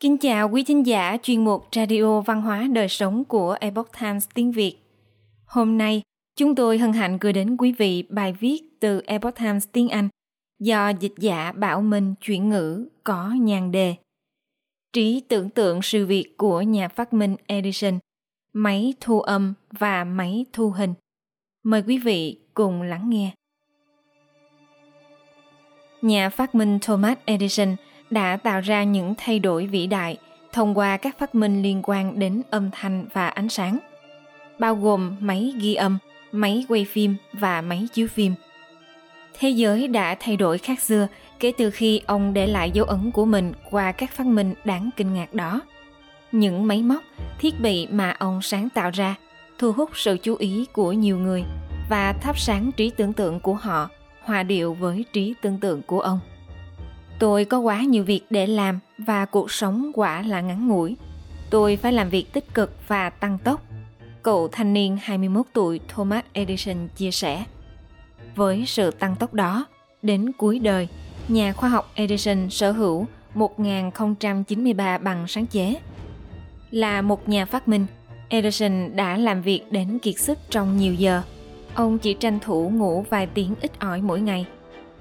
Kính chào quý thính giả chuyên mục Radio Văn hóa Đời Sống của Epoch Times tiếng Việt. Hôm nay, chúng tôi hân hạnh gửi đến quý vị bài viết từ Epoch Times tiếng Anh do dịch giả Bảo Minh chuyển ngữ có nhàn đề. Trí tưởng tượng sự việc của nhà phát minh Edison, máy thu âm và máy thu hình. Mời quý vị cùng lắng nghe. Nhà phát minh Thomas Edison đã tạo ra những thay đổi vĩ đại thông qua các phát minh liên quan đến âm thanh và ánh sáng, bao gồm máy ghi âm, máy quay phim và máy chiếu phim. Thế giới đã thay đổi khác xưa kể từ khi ông để lại dấu ấn của mình qua các phát minh đáng kinh ngạc đó. Những máy móc, thiết bị mà ông sáng tạo ra thu hút sự chú ý của nhiều người và thắp sáng trí tưởng tượng của họ hòa điệu với trí tưởng tượng của ông. Tôi có quá nhiều việc để làm và cuộc sống quả là ngắn ngủi. Tôi phải làm việc tích cực và tăng tốc. Cậu thanh niên 21 tuổi Thomas Edison chia sẻ. Với sự tăng tốc đó, đến cuối đời, nhà khoa học Edison sở hữu 1093 bằng sáng chế. Là một nhà phát minh, Edison đã làm việc đến kiệt sức trong nhiều giờ. Ông chỉ tranh thủ ngủ vài tiếng ít ỏi mỗi ngày.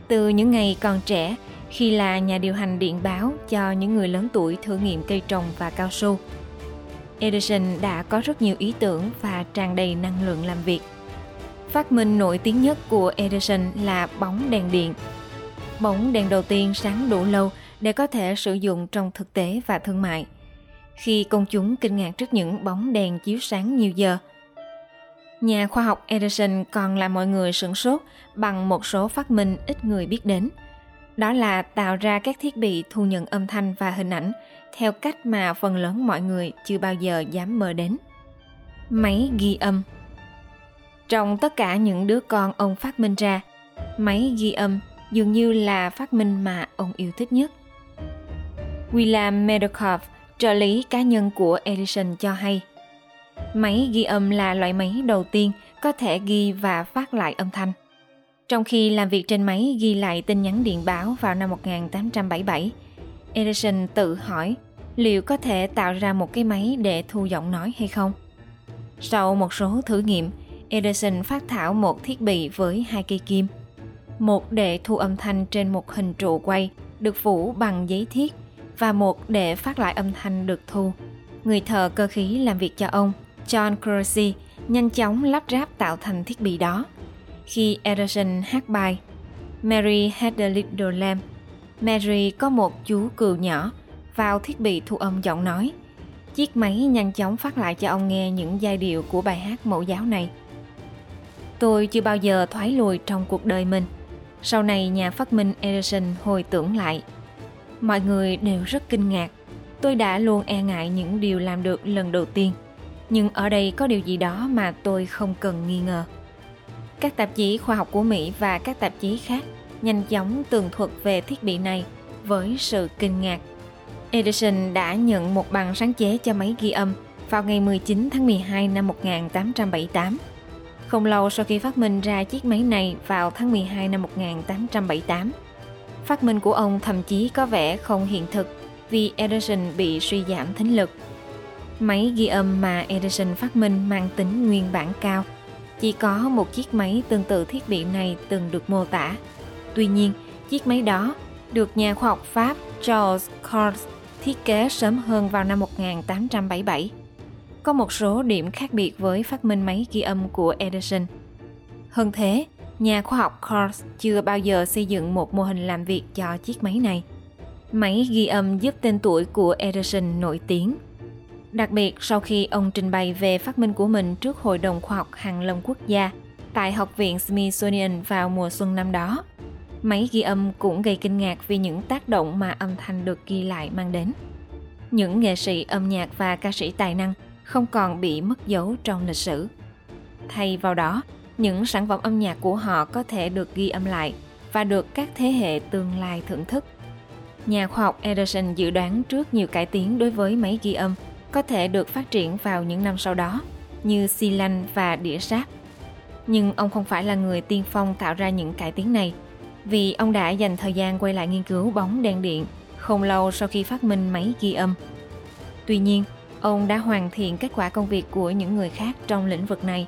Từ những ngày còn trẻ, khi là nhà điều hành điện báo cho những người lớn tuổi thử nghiệm cây trồng và cao su. Edison đã có rất nhiều ý tưởng và tràn đầy năng lượng làm việc. Phát minh nổi tiếng nhất của Edison là bóng đèn điện. Bóng đèn đầu tiên sáng đủ lâu để có thể sử dụng trong thực tế và thương mại. Khi công chúng kinh ngạc trước những bóng đèn chiếu sáng nhiều giờ, nhà khoa học Edison còn làm mọi người sửng sốt bằng một số phát minh ít người biết đến – đó là tạo ra các thiết bị thu nhận âm thanh và hình ảnh theo cách mà phần lớn mọi người chưa bao giờ dám mơ đến. Máy ghi âm Trong tất cả những đứa con ông phát minh ra, máy ghi âm dường như là phát minh mà ông yêu thích nhất. William Medokov, trợ lý cá nhân của Edison cho hay, máy ghi âm là loại máy đầu tiên có thể ghi và phát lại âm thanh. Trong khi làm việc trên máy ghi lại tin nhắn điện báo vào năm 1877, Edison tự hỏi liệu có thể tạo ra một cái máy để thu giọng nói hay không. Sau một số thử nghiệm, Edison phát thảo một thiết bị với hai cây kim. Một để thu âm thanh trên một hình trụ quay được phủ bằng giấy thiết và một để phát lại âm thanh được thu. Người thợ cơ khí làm việc cho ông, John Corsi, nhanh chóng lắp ráp tạo thành thiết bị đó – khi Edison hát bài Mary had a little lamb. Mary có một chú cừu nhỏ vào thiết bị thu âm giọng nói. Chiếc máy nhanh chóng phát lại cho ông nghe những giai điệu của bài hát mẫu giáo này. Tôi chưa bao giờ thoái lùi trong cuộc đời mình. Sau này, nhà phát minh Edison hồi tưởng lại. Mọi người đều rất kinh ngạc. Tôi đã luôn e ngại những điều làm được lần đầu tiên. Nhưng ở đây có điều gì đó mà tôi không cần nghi ngờ. Các tạp chí khoa học của Mỹ và các tạp chí khác nhanh chóng tường thuật về thiết bị này với sự kinh ngạc. Edison đã nhận một bằng sáng chế cho máy ghi âm vào ngày 19 tháng 12 năm 1878. Không lâu sau khi phát minh ra chiếc máy này vào tháng 12 năm 1878. Phát minh của ông thậm chí có vẻ không hiện thực vì Edison bị suy giảm thính lực. Máy ghi âm mà Edison phát minh mang tính nguyên bản cao – chỉ có một chiếc máy tương tự thiết bị này từng được mô tả. Tuy nhiên, chiếc máy đó được nhà khoa học Pháp Charles Cors thiết kế sớm hơn vào năm 1877. Có một số điểm khác biệt với phát minh máy ghi âm của Edison. Hơn thế, nhà khoa học Cors chưa bao giờ xây dựng một mô hình làm việc cho chiếc máy này. Máy ghi âm giúp tên tuổi của Edison nổi tiếng Đặc biệt sau khi ông trình bày về phát minh của mình trước Hội đồng Khoa học Hàng Lâm Quốc gia tại Học viện Smithsonian vào mùa xuân năm đó, máy ghi âm cũng gây kinh ngạc vì những tác động mà âm thanh được ghi lại mang đến. Những nghệ sĩ âm nhạc và ca sĩ tài năng không còn bị mất dấu trong lịch sử. Thay vào đó, những sản phẩm âm nhạc của họ có thể được ghi âm lại và được các thế hệ tương lai thưởng thức. Nhà khoa học Edison dự đoán trước nhiều cải tiến đối với máy ghi âm – có thể được phát triển vào những năm sau đó như xi lanh và đĩa sáp. Nhưng ông không phải là người tiên phong tạo ra những cải tiến này vì ông đã dành thời gian quay lại nghiên cứu bóng đèn điện không lâu sau khi phát minh máy ghi âm. Tuy nhiên, ông đã hoàn thiện kết quả công việc của những người khác trong lĩnh vực này.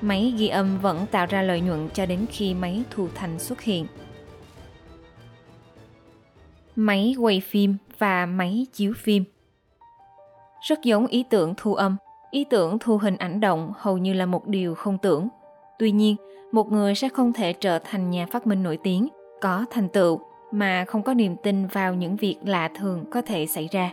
Máy ghi âm vẫn tạo ra lợi nhuận cho đến khi máy thu thành xuất hiện. Máy quay phim và máy chiếu phim rất giống ý tưởng thu âm, ý tưởng thu hình ảnh động hầu như là một điều không tưởng. Tuy nhiên, một người sẽ không thể trở thành nhà phát minh nổi tiếng, có thành tựu mà không có niềm tin vào những việc lạ thường có thể xảy ra.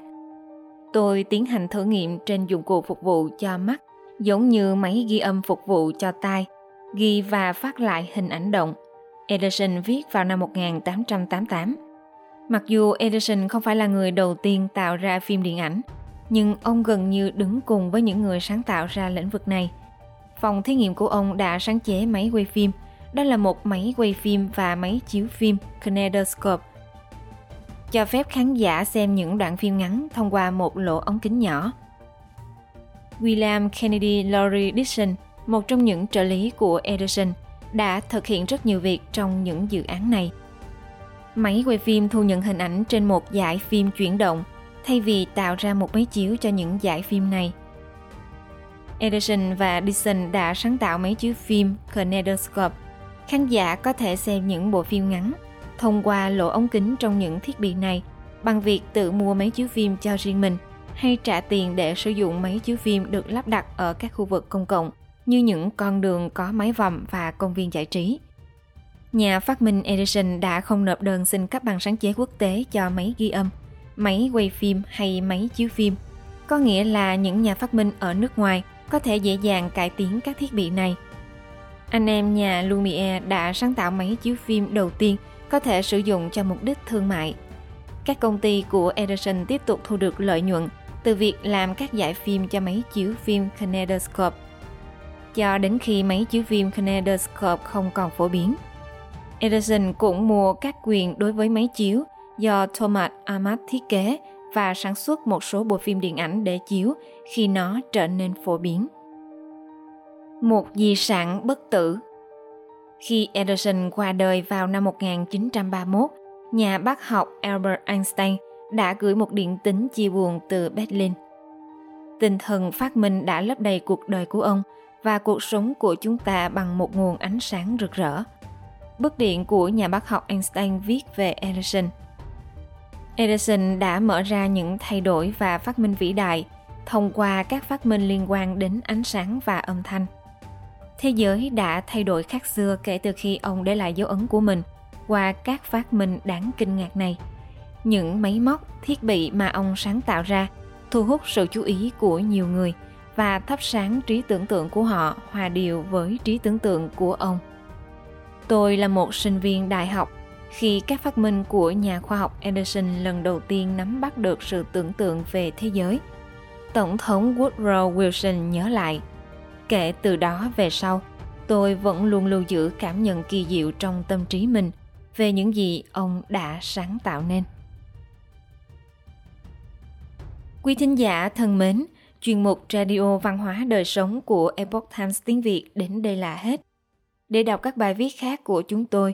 Tôi tiến hành thử nghiệm trên dụng cụ phục vụ cho mắt, giống như máy ghi âm phục vụ cho tai, ghi và phát lại hình ảnh động. Edison viết vào năm 1888. Mặc dù Edison không phải là người đầu tiên tạo ra phim điện ảnh, nhưng ông gần như đứng cùng với những người sáng tạo ra lĩnh vực này. Phòng thí nghiệm của ông đã sáng chế máy quay phim – đó là một máy quay phim và máy chiếu phim Kinetoscope, cho phép khán giả xem những đoạn phim ngắn thông qua một lỗ ống kính nhỏ. William Kennedy Laurie Dixon, một trong những trợ lý của Edison, đã thực hiện rất nhiều việc trong những dự án này. Máy quay phim thu nhận hình ảnh trên một dải phim chuyển động thay vì tạo ra một máy chiếu cho những giải phim này. Edison và Dixon đã sáng tạo máy chiếu phim Kinetoscope khán giả có thể xem những bộ phim ngắn thông qua lỗ ống kính trong những thiết bị này bằng việc tự mua máy chiếu phim cho riêng mình hay trả tiền để sử dụng máy chiếu phim được lắp đặt ở các khu vực công cộng như những con đường có máy vòm và công viên giải trí. Nhà phát minh Edison đã không nộp đơn xin cấp bằng sáng chế quốc tế cho máy ghi âm, máy quay phim hay máy chiếu phim. Có nghĩa là những nhà phát minh ở nước ngoài có thể dễ dàng cải tiến các thiết bị này anh em nhà Lumiere đã sáng tạo máy chiếu phim đầu tiên có thể sử dụng cho mục đích thương mại. Các công ty của Edison tiếp tục thu được lợi nhuận từ việc làm các giải phim cho máy chiếu phim Kinetoscope, cho đến khi máy chiếu phim Kinetoscope không còn phổ biến. Edison cũng mua các quyền đối với máy chiếu do Thomas Amat thiết kế và sản xuất một số bộ phim điện ảnh để chiếu khi nó trở nên phổ biến một di sản bất tử. Khi Edison qua đời vào năm 1931, nhà bác học Albert Einstein đã gửi một điện tín chia buồn từ Berlin. Tinh thần phát minh đã lấp đầy cuộc đời của ông và cuộc sống của chúng ta bằng một nguồn ánh sáng rực rỡ. Bức điện của nhà bác học Einstein viết về Edison. Edison đã mở ra những thay đổi và phát minh vĩ đại thông qua các phát minh liên quan đến ánh sáng và âm thanh. Thế giới đã thay đổi khác xưa kể từ khi ông để lại dấu ấn của mình qua các phát minh đáng kinh ngạc này. Những máy móc, thiết bị mà ông sáng tạo ra thu hút sự chú ý của nhiều người và thắp sáng trí tưởng tượng của họ hòa điệu với trí tưởng tượng của ông. Tôi là một sinh viên đại học khi các phát minh của nhà khoa học Edison lần đầu tiên nắm bắt được sự tưởng tượng về thế giới. Tổng thống Woodrow Wilson nhớ lại – Kể từ đó về sau, tôi vẫn luôn lưu giữ cảm nhận kỳ diệu trong tâm trí mình về những gì ông đã sáng tạo nên. Quý thính giả thân mến, chuyên mục Radio Văn hóa Đời Sống của Epoch Times tiếng Việt đến đây là hết. Để đọc các bài viết khác của chúng tôi,